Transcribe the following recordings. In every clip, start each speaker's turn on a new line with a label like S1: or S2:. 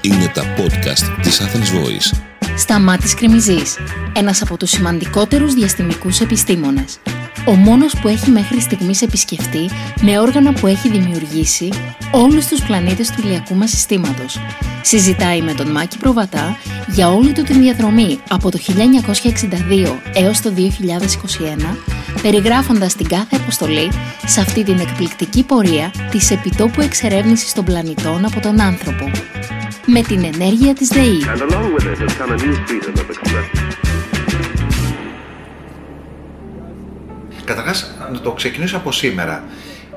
S1: Είναι τα podcast της Athens Voice.
S2: Σταμάτης Κρυμιζής, ένας από τους σημαντικότερους διαστημικούς επιστήμονες. Ο μόνος που έχει μέχρι στιγμής επισκεφτεί με όργανα που έχει δημιουργήσει όλους τους πλανήτες του ηλιακού μας συστήματος. Συζητάει με τον Μάκη Προβατά για όλη του την διαδρομή από το 1962 έως το 2021, περιγράφοντας την κάθε αποστολή σε αυτή την εκπληκτική πορεία της επιτόπου εξερεύνησης των πλανητών από τον άνθρωπο. Με την ενέργεια της ΔΕΗ.
S3: And along with it has come a new freedom of expression.
S4: Καταρχάς, να το ξεκινήσω από σήμερα.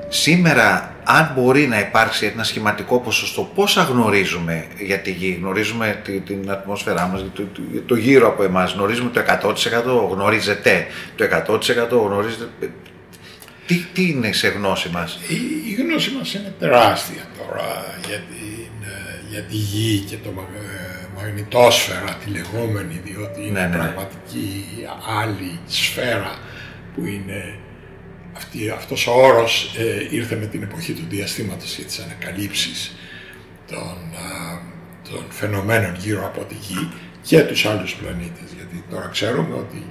S4: Σήμερα, αν μπορεί να υπάρξει ένα σχηματικό ποσοστό, πόσα γνωρίζουμε για τη Γη, γνωρίζουμε τη- την ατμόσφαιρά μας, το, το, το γύρο από εμάς, γνωρίζουμε το 100%, γνωρίζετε το 100%, γνωρίζετε... Τι, τι είναι σε γνώση μας;
S5: Η, η γνώση μας είναι τεράστια τώρα για, την, ε, για τη γη και το μαγ- ε, μαγνητόσφαιρα τη λεγόμενη διότι είναι
S4: Ναι, ναι, ναι.
S5: πραγματική άλλη σφαίρα που είναι αυτή, αυτός ο όρος ε, ήρθε με την εποχή του διαστήματος για τις ανακαλύψεις των, α, των φαινομένων γύρω από τη γη και τους άλλους πλανήτες γιατί τώρα ξέρουμε ότι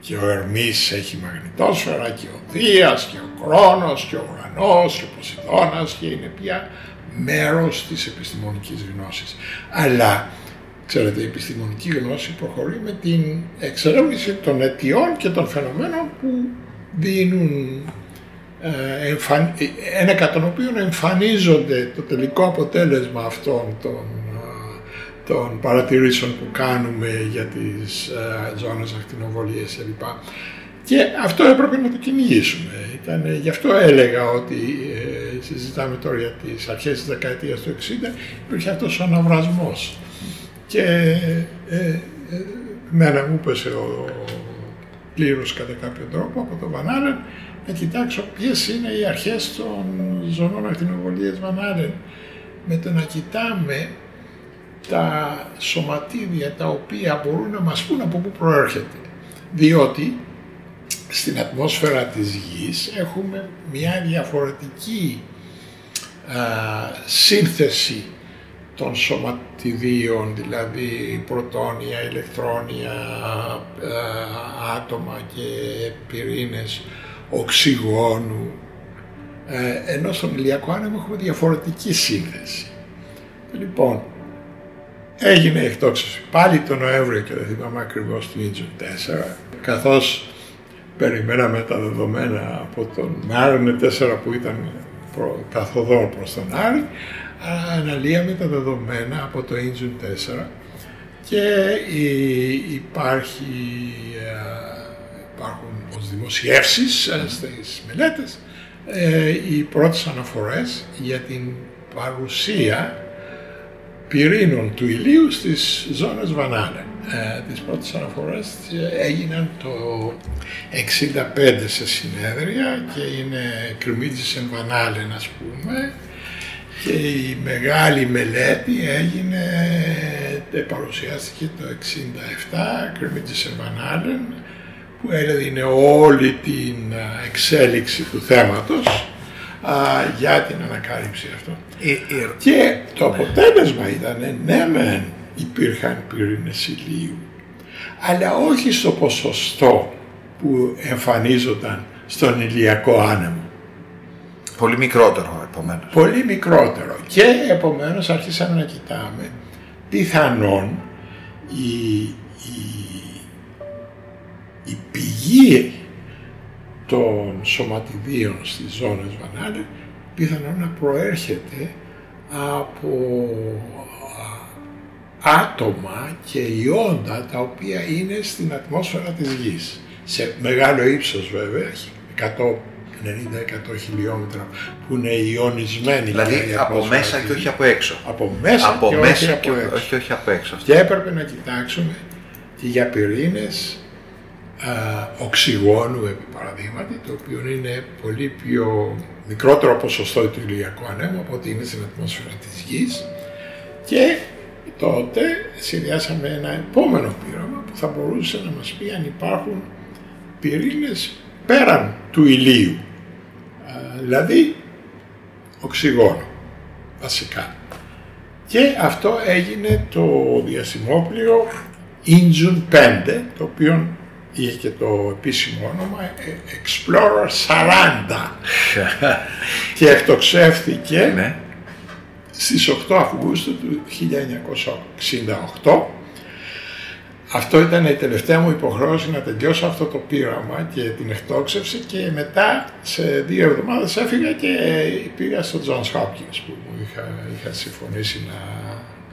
S5: και ο Ερμής έχει μαγνητόσφαιρα και ο Δίας και ο Κρόνος και ο Ουρανός και ο Ποσειδώνας και είναι πια μέρος της επιστημονικής γνώσης. Αλλά, ξέρετε, η επιστημονική γνώση προχωρεί με την εξερεύνηση των αιτιών και των φαινομένων που δίνουν ε, εμφαν... ένα κατά τον οποίο εμφανίζονται το τελικό αποτέλεσμα αυτών των, ε, των παρατηρήσεων που κάνουμε για τις ε, ζώνες ακτινοβολίες κλπ. Και αυτό έπρεπε να το κυνηγήσουμε. Ήταν, γι' αυτό έλεγα ότι ε, συζητάμε τώρα για τις αρχές της δεκαετίας του 60 υπήρχε αυτός ο αναβρασμός. Και ε, ε, μένα μου έπεσε ο, πλήρως κατά κάποιο τρόπο από το Βανάλεν να κοιτάξω ποιες είναι οι αρχές των ζωνών ακτινοβολίες Βανάλεν με το να κοιτάμε τα σωματίδια τα οποία μπορούν να μας πούν από πού προέρχεται. Διότι στην ατμόσφαιρα της Γης έχουμε μια διαφορετική α, σύνθεση των σωματιδίων, δηλαδή πρωτόνια, ηλεκτρόνια, α, άτομα και πυρήνες οξυγόνου, ε, ενώ στον ηλιακό άνεμο έχουμε διαφορετική σύνθεση. Λοιπόν, έγινε η εκτόξευση πάλι τον Νοέμβριο και δεν θυμάμαι ακριβώς του Injun 4, καθώς περιμέναμε τα δεδομένα από τον Mariner 4 που ήταν προ, καθοδόν προς τον Άρη, αναλύαμε τα δεδομένα από το Injun 4 και η- υπάρχει, ε, υπάρχουν ως δημοσιεύσεις ε, στις μελέτες ε, οι πρώτες αναφορές για την παρουσία πυρήνων του ηλίου στις ζώνες Βανάλεν. Ε, τις πρώτες αναφορές ε, έγιναν το 65 σε συνέδρια και είναι κρυμμύτησεν Βανάλεν ας πούμε και η μεγάλη μελέτη έγινε, ε, παρουσιάστηκε το 67 κρυμμύτησεν Βανάλεν που έδινε όλη την α, εξέλιξη του θέματος α, για την ανακάλυψη αυτών.
S4: Ε, ε,
S5: Και το αποτέλεσμα ήταν, ναι μεν υπήρχαν πυρήνες ηλίου, αλλά όχι στο ποσοστό που εμφανίζονταν στον ηλιακό άνεμο.
S4: Πολύ μικρότερο επομένως.
S5: Πολύ μικρότερο. Και επομένως αρχίσαμε να κοιτάμε πιθανόν η, η, η πηγή των σωματιδίων στις ζώνες Βανάλε πιθανόν να προέρχεται από α, άτομα και ιόντα τα οποία είναι στην ατμόσφαιρα της Γης. Σε μεγάλο ύψος βέβαια, 100 90-100 χιλιόμετρα που είναι ιονισμένη
S4: Δηλαδή
S5: πια η
S4: από
S5: ατμόσφαιρα
S4: μέσα
S5: της
S4: και όχι
S5: Γης.
S4: από έξω.
S5: Από μέσα
S4: από
S5: και
S4: μέσα
S5: όχι
S4: και
S5: από έξω.
S4: όχι, όχι από έξω.
S5: Και έπρεπε να κοιτάξουμε και για πυρήνες α, οξυγόνου επί παραδείγματι, το οποίο είναι πολύ πιο μικρότερο ποσοστό του ηλιακού ανέμου από ότι είναι στην ατμόσφαιρα της Γης και τότε συνδυάσαμε ένα επόμενο πείραμα που θα μπορούσε να μας πει αν υπάρχουν πυρήνες πέραν του ηλίου. Α, δηλαδή οξυγόνο, βασικά. Και αυτό έγινε το διαστημόπλιο Injun 5, το οποίο είχε και το επίσημο όνομα ε, Explorer 40 και εκτοξεύθηκε
S4: Ναι.
S5: στις 8 Αυγούστου του 1968. Αυτό ήταν η τελευταία μου υποχρέωση να τελειώσω αυτό το πείραμα και την εκτόξευση και μετά σε δύο εβδομάδες έφυγα και πήγα στο Johns Hopkins που μου είχα, είχα συμφωνήσει να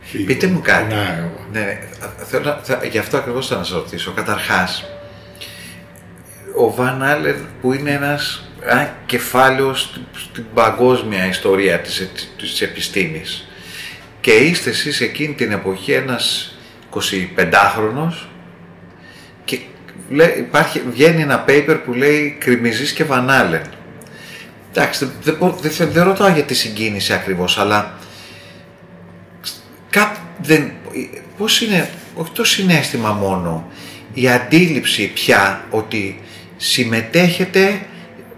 S5: φύγω.
S4: Πείτε μου κάτι.
S5: στην Άιωβα.
S4: Ναι, ναι, θέλω, να- θα, γι' αυτό ακριβώς θα να σας ρωτήσω. Καταρχάς, ο Βαν Άλερ που είναι ένας α, κεφάλαιο στην, στην παγκόσμια ιστορία της, ε- της επιστήμης και είστε εσείς εκείνη την εποχή ένας 25χρονος και λέ- υπάρχει, βγαίνει ένα paper που λέει Κρυμιζής και Βαν Άλεν. Εντάξει, δεν, δεν, μπο- δεν, δεν ρωτάω για τη συγκίνηση ακριβώς, αλλά Κάπου δεν... Πώς είναι, όχι το συνέστημα μόνο, η αντίληψη πια ότι συμμετέχετε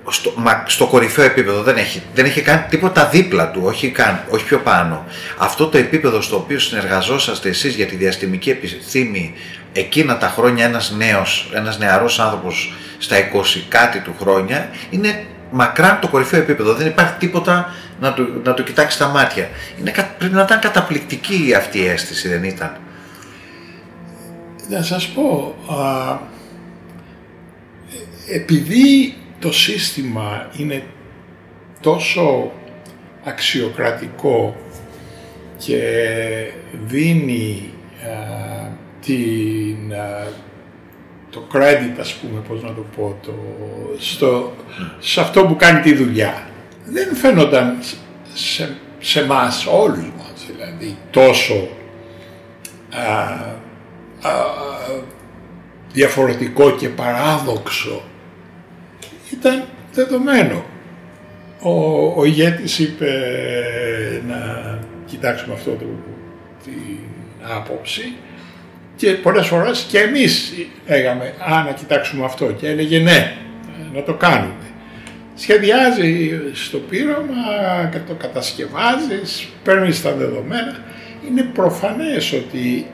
S4: στο, μα, στο κορυφαίο επίπεδο, δεν έχει, δεν έχει κάνει τίποτα δίπλα του, όχι, καν, όχι πιο πάνω. Αυτό το επίπεδο στο οποίο συνεργαζόσαστε εσείς για τη διαστημική επιστήμη εκείνα τα χρόνια ένας νέος, ένας νεαρός άνθρωπος στα 20 κάτι του χρόνια είναι μακράν το κορυφαίο επίπεδο. Δεν υπάρχει τίποτα να του, να του κοιτάξει τα μάτια. Είναι, κα- πρέπει να ήταν καταπληκτική αυτή η αίσθηση, δεν ήταν;
S5: Να σας πω, α, ε, επειδή το σύστημα είναι τόσο αξιοκρατικό και δίνει α, την, α, το credit, ας πούμε, πώς να το πω, το, στο, σε αυτό που κάνει τη δουλειά. Δεν φαίνονταν σε, σε εμάς όλους μας, δηλαδή, τόσο α, α, διαφορετικό και παράδοξο ήταν δεδομένο. Ο, ο ηγέτης είπε να κοιτάξουμε αυτό το, την άποψη και πολλές φορές και εμείς έγαμε «Α, να κοιτάξουμε αυτό» και έλεγε «Ναι, να το κάνουμε». Σχεδιάζει στο πείραμα, κα- το κατασκευάζεις, παίρνεις τα δεδομένα. Είναι προφανές ότι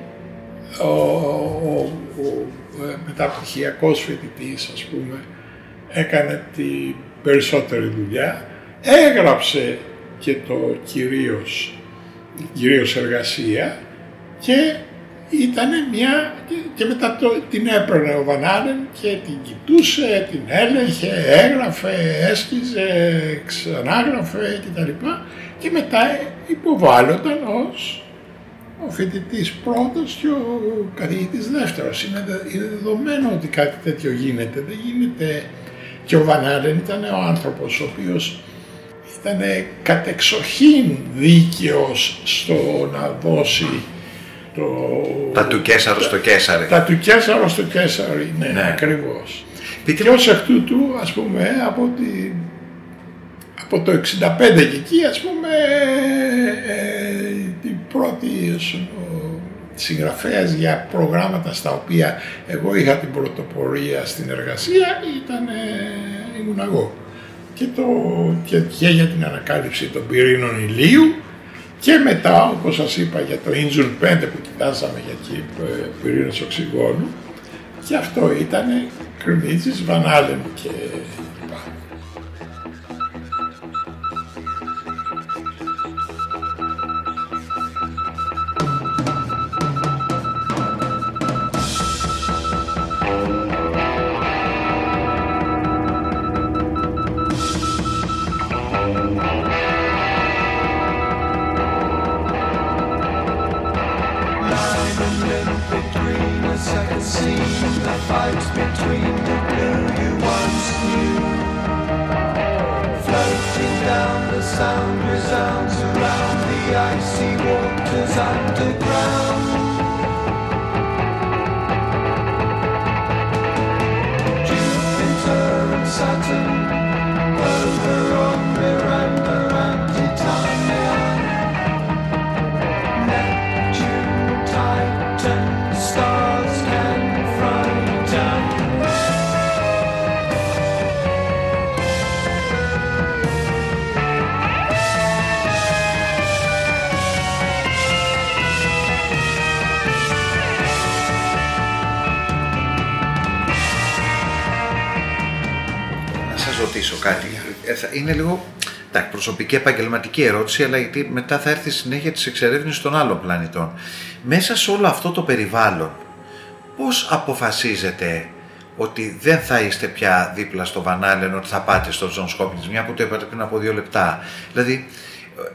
S5: ο, ο, ο ε, μεταπτυχιακός φοιτητής, ας πούμε, έκανε την περισσότερη δουλειά, έγραψε και το κυρίως, κυρίως εργασία και ήταν μια και μετά το, την έπαιρνε ο Βανάλεν και την κοιτούσε, την έλεγχε, έγραφε, έσκιζε, ξανάγραφε κτλ. Και μετά υποβάλλονταν ως ο φοιτητής πρώτος και ο καθηγητής δεύτερος. Είναι, δε- είναι δεδομένο ότι κάτι τέτοιο γίνεται. Δεν γίνεται. Και ο Βανάλεν ήταν ο άνθρωπος ο οποίος ήταν κατεξοχήν δίκαιος στο να δώσει το...
S4: Τα του Κέσαρο στο Κέσαρε.
S5: Τα του Κέσαρο στο Κέσαρι, ναι,
S4: Ναι.
S5: ακριβώς.
S4: Πείτε
S5: Και ως εκ τούτου, ας πούμε, από, τη, από το 65 και εκεί, ας πούμε, ε, την πρώτη ο, συγγραφέας για προγράμματα στα οποία εγώ είχα την πρωτοπορία στην εργασία ήταν, ε, ήμουν εγώ. Και, το, και, και για την ανακάλυψη των πυρήνων ηλίου και μετά, όπως σας είπα, για το Injun 5 που κοιτάζαμε για εκεί ε, πυρήνες οξυγόνου και αυτό ήταν Κρυμίτσης, Βανάλεν και λοιπά.
S4: Είναι λίγο προσωπική επαγγελματική ερώτηση, αλλά γιατί μετά θα έρθει η συνέχεια της εξερεύνησης των άλλων πλανητών. Μέσα σε όλο αυτό το περιβάλλον, πώς αποφασίζετε ότι δεν θα είστε πια δίπλα στο Βαν Άλεν, ότι θα πάτε στο Τζονς Χόπκινς, μια που το είπατε πριν από δύο λεπτά; Δηλαδή,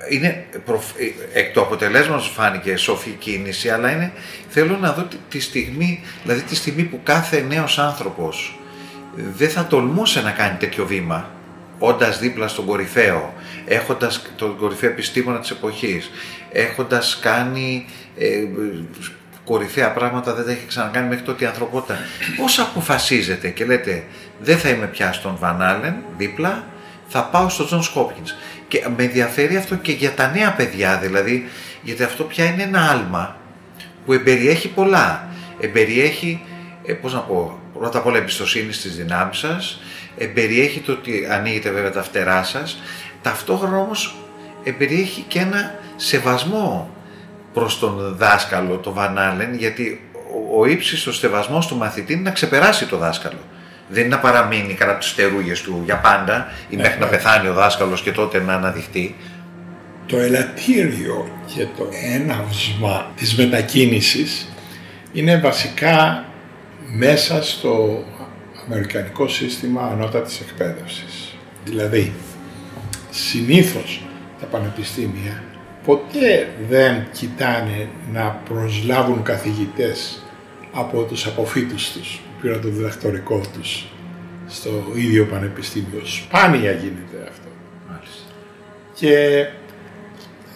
S4: ε, είναι προφ- ε, εκ του αποτελέσματος φάνηκε σοφή κίνηση, αλλά είναι, θέλω να δω τη, τη στιγμή, δηλαδή τη στιγμή που κάθε νέος άνθρωπος δεν θα τολμούσε να κάνει τέτοιο βήμα, όντας δίπλα στον κορυφαίο, έχοντας τον κορυφαίο επιστήμονα της εποχής, έχοντας κάνει ε, κορυφαία πράγματα δεν τα έχει ξανακάνει μέχρι τότε η ανθρωπότητα. Πώς αποφασίζετε και λέτε δεν θα είμαι πια στον Βαν Άλεν δίπλα, θα πάω στο Τζονς Χόπκινς. Και με ενδιαφέρει αυτό και για τα νέα παιδιά δηλαδή, γιατί αυτό πια είναι ένα άλμα που εμπεριέχει πολλά. Εμπεριέχει, ε, πώς να πω, πρώτα απ' όλα εμπιστοσύνη στις δυνάμεις σας, εμπεριέχει το ότι ανοίγετε βέβαια τα φτερά σας, ταυτόχρονα όμως εμπεριέχει και ένα σεβασμό προς τον δάσκαλο, τον Βανάλεν, γιατί ο, ο ύψιστος σεβασμός του μαθητή είναι να ξεπεράσει το δάσκαλο. Δεν είναι να παραμείνει κατά τις στερούγες του για πάντα ή μέχρι να
S5: ναι.
S4: πεθάνει ο δάσκαλος και τότε να αναδειχτεί.
S5: Το ελαττήριο και το έναυσμα της μετακίνησης είναι βασικά μέσα στο αμερικανικό σύστημα ανώτατης εκπαίδευσης. Δηλαδή, συνήθως τα πανεπιστήμια ποτέ δεν κοιτάνε να προσλάβουν καθηγητές από τους αποφύτους τους που πήραν το διδακτορικό τους στο ίδιο πανεπιστήμιο. Σπάνια γίνεται αυτό. Και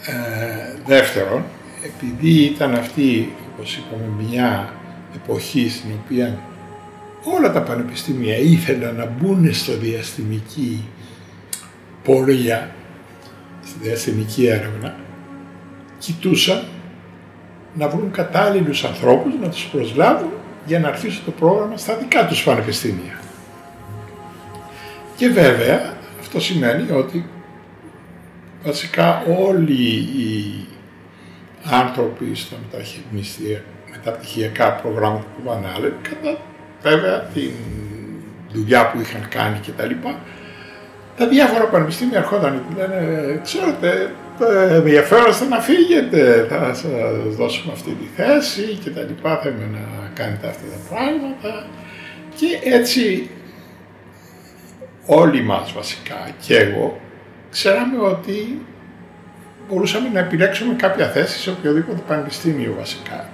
S5: ε, δεύτερον, επειδή ήταν αυτή, όπως είπαμε, μια εποχή στην οποία όλα τα πανεπιστήμια ήθελαν να μπουν στο διαστημική πορεία, στη διαστημική έρευνα, κοιτούσαν να βρουν κατάλληλους ανθρώπους να τους προσλάβουν για να αρχίσουν το πρόγραμμα στα δικά τους πανεπιστήμια. Και βέβαια αυτό σημαίνει ότι βασικά όλοι οι άνθρωποι στα μεταχειρισμιστήρια- μεταπτυχιακά προγράμματα του Βανάλεν, κατά βέβαια την δουλειά που είχαν κάνει και τα λοιπά, τα διάφορα πανεπιστήμια ερχόταν και λένε, ξέρετε, ε, ενδιαφέρεστε να φύγετε, θα σας δώσουμε αυτή τη θέση και τα λοιπά, θέλουμε να κάνετε αυτά τα πράγματα. Και έτσι όλοι μας βασικά και εγώ ξέραμε ότι μπορούσαμε να επιλέξουμε κάποια θέση σε οποιοδήποτε πανεπιστήμιο βασικά.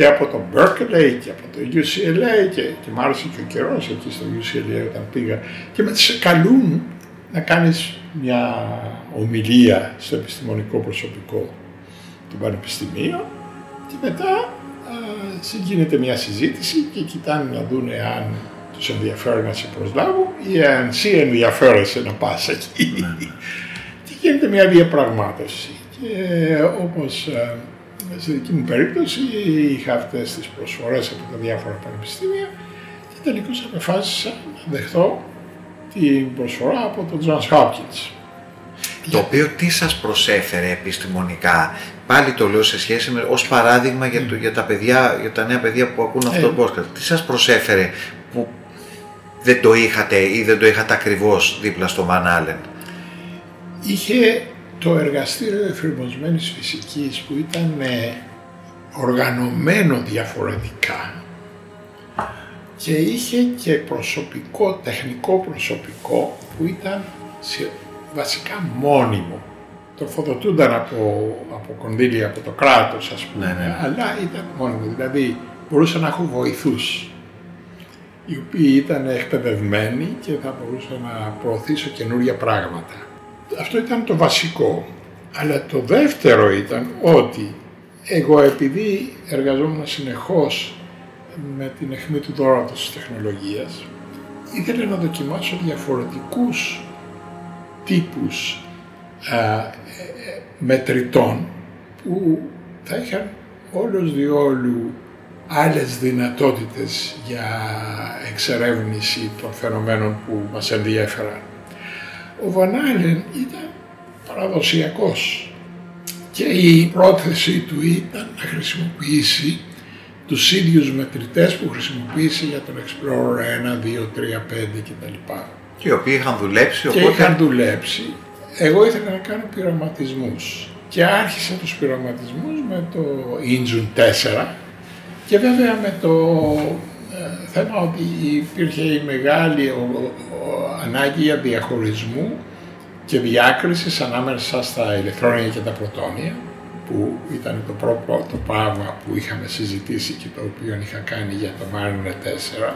S5: Και από το Berkeley και από το UCLA και, και μ' άρεσε και ο καιρός εκεί στο UCLA όταν πήγα και με σε καλούν να κάνεις μια ομιλία στο επιστημονικό προσωπικό του Πανεπιστημίου και μετά α, συγκίνεται μια συζήτηση και κοιτάνε να δούνε αν τους ενδιαφέρει να σε προσλάβουν ή αν εσύ ενδιαφέρεσαι να πας εκεί. και γίνεται μια διαπραγμάτευση. Και όπως ε, στη δική μου περίπτωση είχα αυτές τις προσφορές από τα διάφορα πανεπιστήμια και τελικώς αποφάσισα να δεχτώ την προσφορά από τον Johns Hopkins.
S4: Το οποίο τι σας προσέφερε επιστημονικά; Πάλι το λέω σε σχέση με, ως παράδειγμα για, το, για, τα παιδιά, για τα νέα παιδιά που ακούν αυτό
S5: Ε.
S4: το podcast. Τι σας προσέφερε που δεν το είχατε ή δεν το είχατε ακριβώς δίπλα στο Van Allen;
S5: είχε το εργαστήριο εφηρμοσμένης φυσικής που ήταν ε, οργανωμένο διαφορετικά και είχε και προσωπικό, τεχνικό προσωπικό που ήταν σε- βασικά μόνιμο. Τροφοδοτούνταν από, από κονδύλια από το κράτος ας πούμε,
S4: Ναι, ναι.
S5: αλλά ήταν μόνιμο. Δηλαδή μπορούσα να έχω βοηθούς οι οποίοι ήταν εκπαιδευμένοι και θα μπορούσα να προωθήσω καινούργια πράγματα. Αυτό ήταν το βασικό. Αλλά το δεύτερο ήταν ότι εγώ επειδή εργαζόμουν συνεχώς με την αιχμή του δώρατος της τεχνολογίας, ήθελα να δοκιμάσω διαφορετικούς τύπους α, ε, ε, μετρητών που θα είχαν όλος διόλου άλλες δυνατότητες για εξερεύνηση των φαινομένων που μας ενδιέφεραν. Ο Βανάλεν ήταν παραδοσιακός και η πρόθεση του ήταν να χρησιμοποιήσει τους ίδιους μετρητές που χρησιμοποίησε για τον Explorer 1, 2, 3, 5 κτλ.
S4: Και οι οποίοι είχαν δουλέψει,
S5: και
S4: οπότε...
S5: είχαν δουλέψει. Εγώ ήθελα να κάνω πειραματισμούς και άρχισα τους πειραματισμούς με το Injun 4 και βέβαια με το ε, θέμα ότι υπήρχε η μεγάλη ο- ο- ανάγκη για διαχωρισμού και διάκρισης ανάμεσα στα ηλεκτρόνια και τα πρωτόνια που ήταν το πρώτο το πράγμα που είχαμε συζητήσει και το οποίο είχα κάνει για το Mariner 4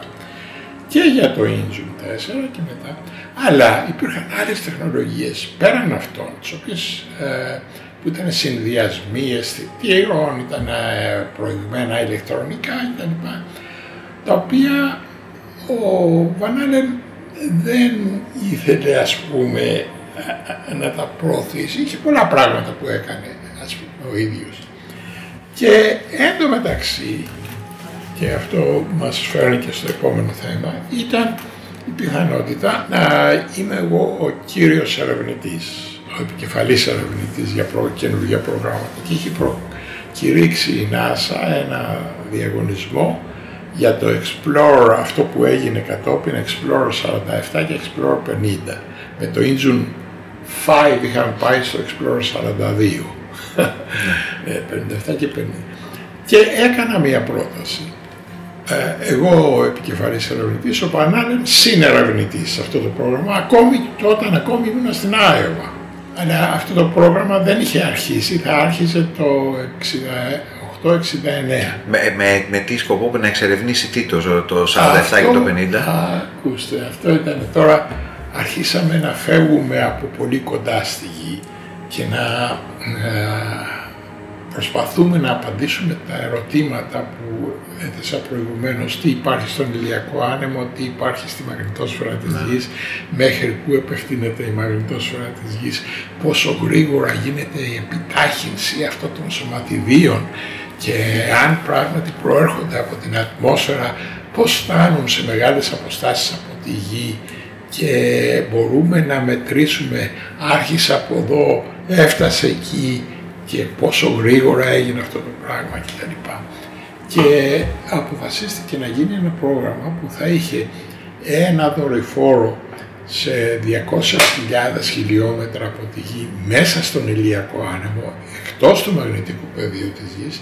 S5: και για το Engine 4 και μετά. Αλλά υπήρχαν άλλες τεχνολογίες πέραν αυτών, τις οποίες ε, που ήταν συνδυασμοί αισθητήρων, ήταν ε, προηγμένα ηλεκτρονικά κτλ. Τα οποία ο Βανάλεν δεν ήθελε ας πούμε ε, ε, να τα προωθήσει. Είχε πολλά πράγματα που έκανε ας πούμε ο ίδιος. Και εν τω μεταξύ και αυτό μας φέρνει και στο επόμενο θέμα, ήταν η πιθανότητα να είμαι εγώ ο κύριος ερευνητής, ο επικεφαλής ερευνητής για προ, καινούργια προγράμματα. Και είχε προκηρύξει η NASA ένα διαγωνισμό για το Explorer, αυτό που έγινε κατόπιν, Explorer 47 και Explorer 50. Με το Engine 5 είχαμε πάει στο Explorer 42. Ε, 57 και 50. Και έκανα μία πρόταση. Ε, εγώ ο επικεφαλής ερευνητής, ο Πανάλεν συνερευνητής σε αυτό το πρόγραμμα, ακόμη και όταν ακόμη ήμουν στην Άιωβα. Αλλά αυτό το πρόγραμμα δεν είχε αρχίσει, θα άρχισε το 68-69.
S4: Με, με, με τι σκοπό να εξερευνήσει τι το, το 47 και το 50.
S5: Α, ακούστε, αυτό ήταν τώρα. Αρχίσαμε να φεύγουμε από πολύ κοντά στη γη και να ε, προσπαθούμε να απαντήσουμε τα ερωτήματα που έθεσα προηγουμένως. Τι υπάρχει στον ηλιακό άνεμο, τι υπάρχει στη μαγνητόσφαιρα της γης, μέχρι πού επεκτείνεται η μαγνητόσφαιρα της γης, πόσο γρήγορα γίνεται η επιτάχυνση αυτών των σωματιδίων και αν πράγματι προέρχονται από την ατμόσφαιρα, πώς φτάνουν σε μεγάλες αποστάσεις από τη γη και μπορούμε να μετρήσουμε άρχισε από εδώ, έφτασε εκεί και πόσο γρήγορα έγινε αυτό το πράγμα κτλ. Και αποφασίστηκε να γίνει ένα πρόγραμμα που θα είχε ένα δορυφόρο σε 200.000 χιλιόμετρα από τη Γη μέσα στον ηλιακό άνεμο, εκτός του μαγνητικού πεδίου της Γης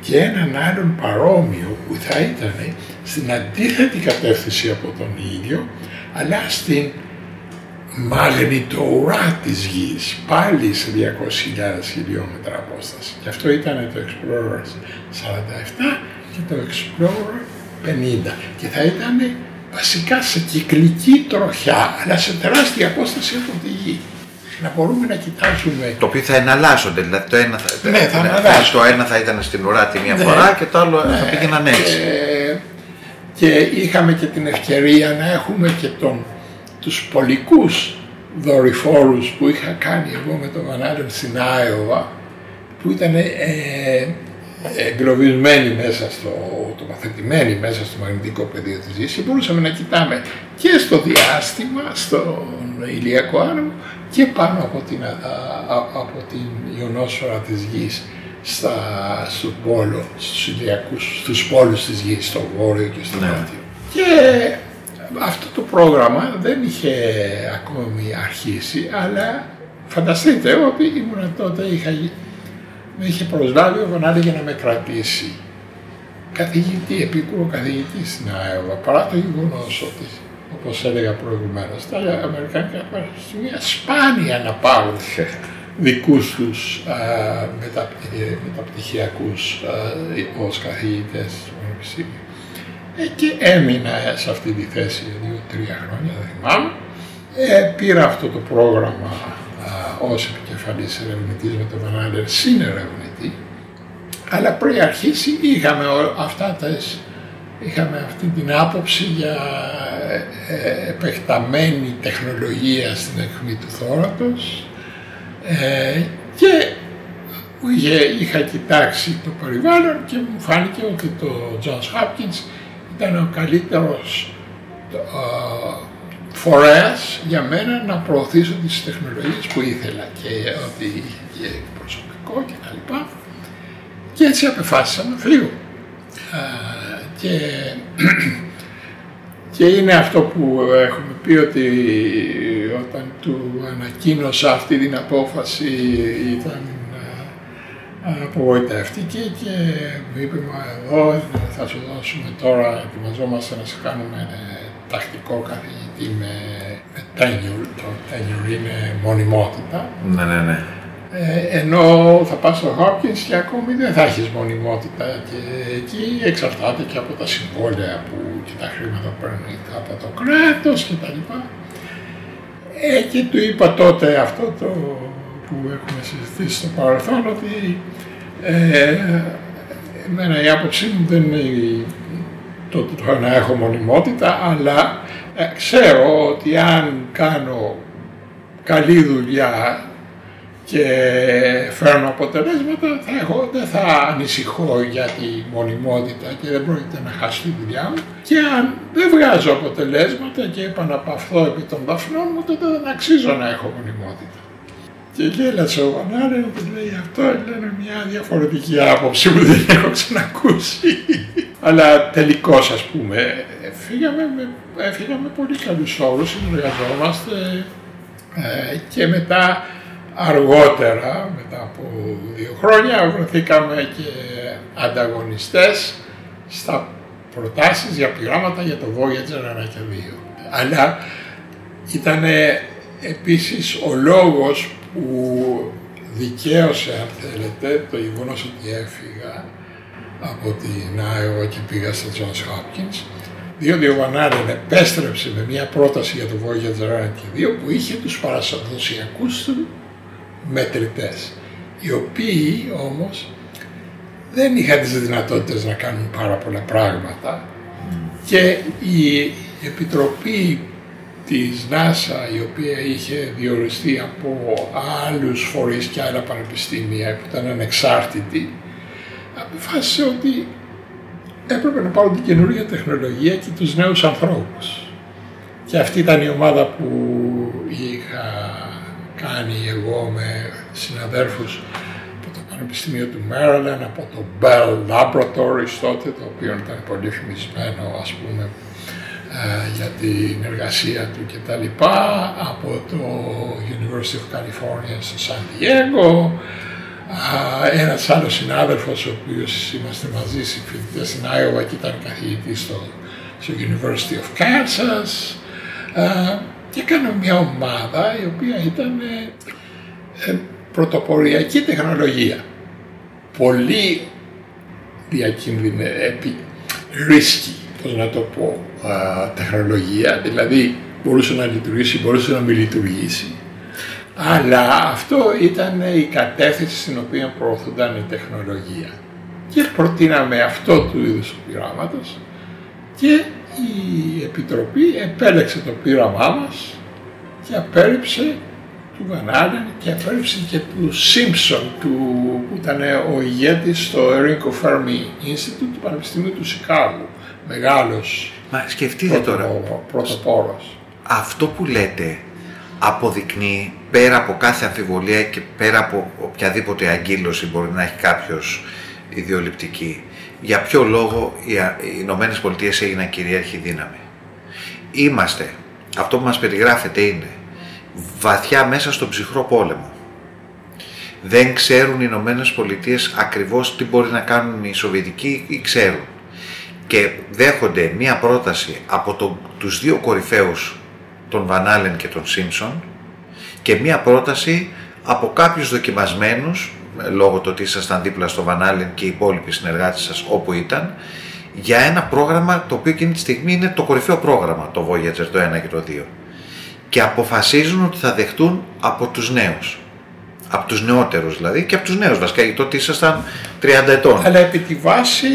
S5: και έναν άλλον παρόμοιο που θα ήταν στην αντίθετη κατεύθυνση από τον ήλιο, αλλά στην μαγνητοουρά της γης, πάλι σε 200.000 χιλιόμετρα απόσταση. Και αυτό ήταν το Explorer 47 και το Explorer 50. Και θα ήταν βασικά σε κυκλική τροχιά, αλλά σε τεράστια απόσταση από τη γη. Να μπορούμε να κοιτάζουμε
S4: Το οποίο θα εναλλάσσονται, δηλαδή το ένα θα,
S5: Ναι, θα εναλλάσσονται.
S4: το ένα θα ήταν στην ουρά τη μία
S5: Ναι.
S4: φορά και το άλλο θα πήγαιναν έτσι.
S5: Και, και είχαμε και την ευκαιρία να έχουμε και τον, τους πολικούς δορυφόρους που είχα κάνει εγώ με τον Βανάλεν στην Άιωβα που ήταν ε, εγκλωβισμένοι μέσα στο, τοποθετημένοι μέσα στο μαγνητικό πεδίο της Γης και μπορούσαμε να κοιτάμε και στο διάστημα, στον ηλιακό άνεμο και πάνω από την, α- α- από την ιονόσφαιρα της Γης στα, στο πόλο, στους ηλιακούς, στους πόλους της Γης, στο βόρειο και στο
S4: Ναι.
S5: νότιο. Και αυτό το πρόγραμμα δεν είχε ακόμη αρχίσει, αλλά φανταστείτε ότι ήμουν τότε, είχα, γι- με είχε προσλάβει ο Βονάδη για να με κρατήσει καθηγητή, επίκουρος καθηγητής στην ΑΕΒΑ, παρά το γεγονός ότι, όπως έλεγα προηγουμένως, τα Αμερικανικά πανεπιστήμια σπάνια να πάρουν δικούς τους μεταπτυχιακούς ως καθηγητές του Πανεπιστήμιου. Ε, και έμεινα σε αυτή τη θέση δύο-τρία χρόνια, δεν θυμάμαι. Ε, πήρα αυτό το πρόγραμμα α, ως επικεφαλής ερευνητής με τον Βανάλερ συνερευνητή, αλλά πριν αρχίσει είχαμε ο- αυτά τα, είχαμε αυτή την άποψη για ε, ε, επεκταμένη τεχνολογία στην αιχμή του θώρατος ε, και μου είχε, είχα κοιτάξει το περιβάλλον και μου φάνηκε ότι το Johns Hopkins ήταν ο καλύτερος το, α, φορέας για μένα να προωθήσω τις τεχνολογίες που ήθελα και ότι είχε και προσωπικό και τα λοιπά. Και έτσι απεφάσισα να φύγω. Α, και Και είναι αυτό που έχουμε πει ότι όταν του ανακοίνωσα αυτή την απόφαση ήταν ε, απογοητεύτηκε και μου είπε «Μα εδώ θα σου δώσουμε τώρα, ετοιμαζόμαστε να σε κάνουμε ε, τακτικό καθηγητή με, με tenure». Το tenure είναι μονιμότητα.
S4: Ναι, ναι, ναι.
S5: Ε, ενώ θα πας στο Hopkins και ακόμη δεν θα έχεις μονιμότητα και εκεί εξαρτάται και από τα συμβόλαια που και τα χρήματα που παίρνει από το κράτος και τα λοιπά. Ε, και του είπα τότε αυτό το που έχουμε συζητήσει στο παρελθόν ότι ε, εμένα η άποψή μου δεν είναι η- το, το να έχω μονιμότητα αλλά ε, ξέρω ότι αν κάνω καλή δουλειά και φέρνω αποτελέσματα, θα έχω, δεν θα ανησυχώ για τη μονιμότητα και δεν πρόκειται να χάσω τη δουλειά μου. Και αν δεν βγάζω αποτελέσματα και επαναπαυθώ επί των δαφνών μου, τότε δεν αξίζω να έχω μονιμότητα. Και γέλασε ο Βανάρεν και λέει αυτό είναι μια διαφορετική άποψη που δεν έχω ξανακούσει. Αλλά τελικώ ας πούμε φύγαμε με, έφυγα με πολύ καλούς όρους, συνεργαζόμαστε ε, και μετά αργότερα, μετά από δύο χρόνια, βρεθήκαμε και ανταγωνιστές στα προτάσεις για πειράματα για το Voyager 1 και 2. Αλλά ήταν επίσης ο λόγος που δικαίωσε, αν θέλετε, το γεγονός ότι έφυγα από την Άιωβα και πήγα στο Johns Hopkins, διότι ο Βανάρεν επέστρεψε με μια πρόταση για το Voyager 1 και 2 που είχε τους παραδοσιακούς του μετρητές, οι οποίοι όμως δεν είχαν τις δυνατότητες να κάνουν πάρα πολλά πράγματα και η Επιτροπή της NASA, η οποία είχε διοριστεί από άλλους φορείς και άλλα πανεπιστήμια που ήταν ανεξάρτητοι, αποφάσισε ότι έπρεπε να πάρουν την καινούργια τεχνολογία και τους νέους ανθρώπους. Και αυτή ήταν η ομάδα που είχα κάνει εγώ με συναδέρφους από το Πανεπιστήμιο του Maryland, από το Bell Laboratories τότε, το οποίο ήταν πολύ φημισμένο ας πούμε ε, για την εργασία του και τα λοιπά, από το University of California στο San Diego, Α, ένας άλλος συνάδελφος, ο οποίος είμαστε μαζί συμφιλητές στην Άιωβα και ήταν καθηγητής στο, στο University of Kansas Α, και κάναμε μια ομάδα η οποία ήταν ε, ε, πρωτοποριακή τεχνολογία. Πολύ διακίνδυνη, επί, risky, πώς να το πω, α, τεχνολογία, δηλαδή μπορούσε να λειτουργήσει, μπορούσε να μην λειτουργήσει. Αλλά αυτό ήταν η κατεύθυνση στην οποία προωθούνταν η τεχνολογία. Και προτείναμε αυτό του είδους του πειράματος και η Επιτροπή επέλεξε το πείραμά μας και απέρριψε του Βανάλεν και απέρριψε και του Σίμψον του, που ήταν ο ηγέτης στο Enrico Fermi Institute του Πανεπιστημίου του Σικάγου. Μεγάλος
S4: Μα σκεφτείτε τώρα,
S5: πρωτοπόρο- πρωτοπόρος.
S4: αυτό που λέτε αποδεικνύει πέρα από κάθε αμφιβολία και πέρα από οποιαδήποτε αγκύλωση μπορεί να έχει κάποιος ιδεολειπτική για ποιο λόγο οι Α- οι Ηνωμένες Πολιτείες έγιναν κυρίαρχη δύναμη. Είμαστε, αυτό που μας περιγράφεται είναι βαθιά μέσα στον ψυχρό πόλεμο. Δεν ξέρουν οι Ηνωμένες Πολιτείες ακριβώς τι μπορεί να κάνουν οι Σοβιετικοί ή ξέρουν. Και δέχονται μία πρόταση από τον, τους δύο κορυφαίους τον Βανάλεν και τον Σίμψον και μία πρόταση από κάποιους δοκιμασμένους ε, λόγω του ότι ήσασταν δίπλα στο Βανάλεν και οι υπόλοιποι συνεργάτες σας όπου ήταν για ένα πρόγραμμα το οποίο εκείνη τη στιγμή είναι το κορυφαίο πρόγραμμα το Voyager το 1 και το 2 και αποφασίζουν ότι θα δεχτούν από τους νέους από τους νεότερους δηλαδή και από τους νέους βασικά γιατί τότε ήσασταν 30 ετών
S5: Αλλά επί τη βάση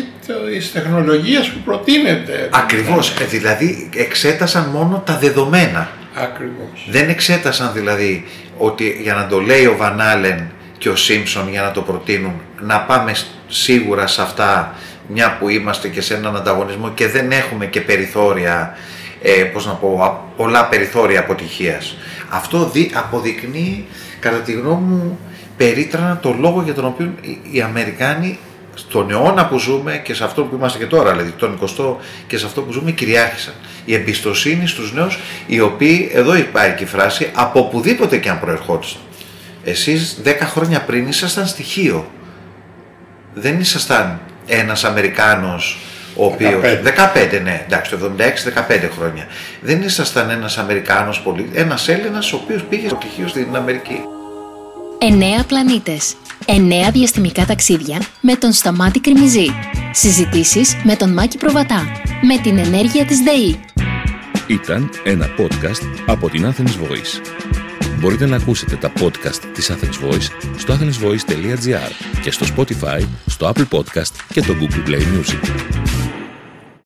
S5: της τεχνολογίας που προτείνεται.
S4: Ακριβώς, ε, δηλαδή εξέτασαν μόνο τα δεδομένα.
S5: Ακριβώς.
S4: Δεν εξέτασαν δηλαδή ότι για να το λέει ο Βανάλεν και ο Σίμψον για να το προτείνουν να πάμε σ- σίγουρα σε αυτά μια που είμαστε και σε έναν ανταγωνισμό και δεν έχουμε και περιθώρια, ε, πώς να πω, α- πολλά περιθώρια αποτυχίας. Αυτό δι, αποδεικνύει κατά τη γνώμη μου περίτρανα το λόγο για τον οποίο οι- οι Αμερικάνοι στον αιώνα που ζούμε και σε αυτό που είμαστε και τώρα, δηλαδή τον 20ο και σε αυτό που ζούμε κυριάρχησαν. Η εμπιστοσύνη στους νέους, οι οποίοι, εδώ υπάρχει και η φράση, από οπουδήποτε και αν προερχόντουσαν. Εσείς 10 χρόνια πριν ήσασταν στοιχείο. Δεν ήσασταν ένας Αμερικάνος ο οποίο.
S5: 15.
S4: 15, ναι, εντάξει, το 76-15 χρόνια. Δεν ήσασταν ένας Αμερικάνος πολίτη, ένας Έλληνας ο οποίος πήγε στο πτυχίο στην Αμερική.
S2: Εννέα πλανήτες. Εννέα διαστημικά ταξίδια με τον Σταμάτη Κρυμιζή. Συζητήσεις με τον Μάκη Προβατά. Με την ενέργεια της ΔΕΗ.
S1: Ήταν ένα podcast από την Athens Voice. Μπορείτε να ακούσετε τα podcast της Athens Voice στο athensvoice.gr και στο Spotify, στο Apple Podcast και το Google Play Music.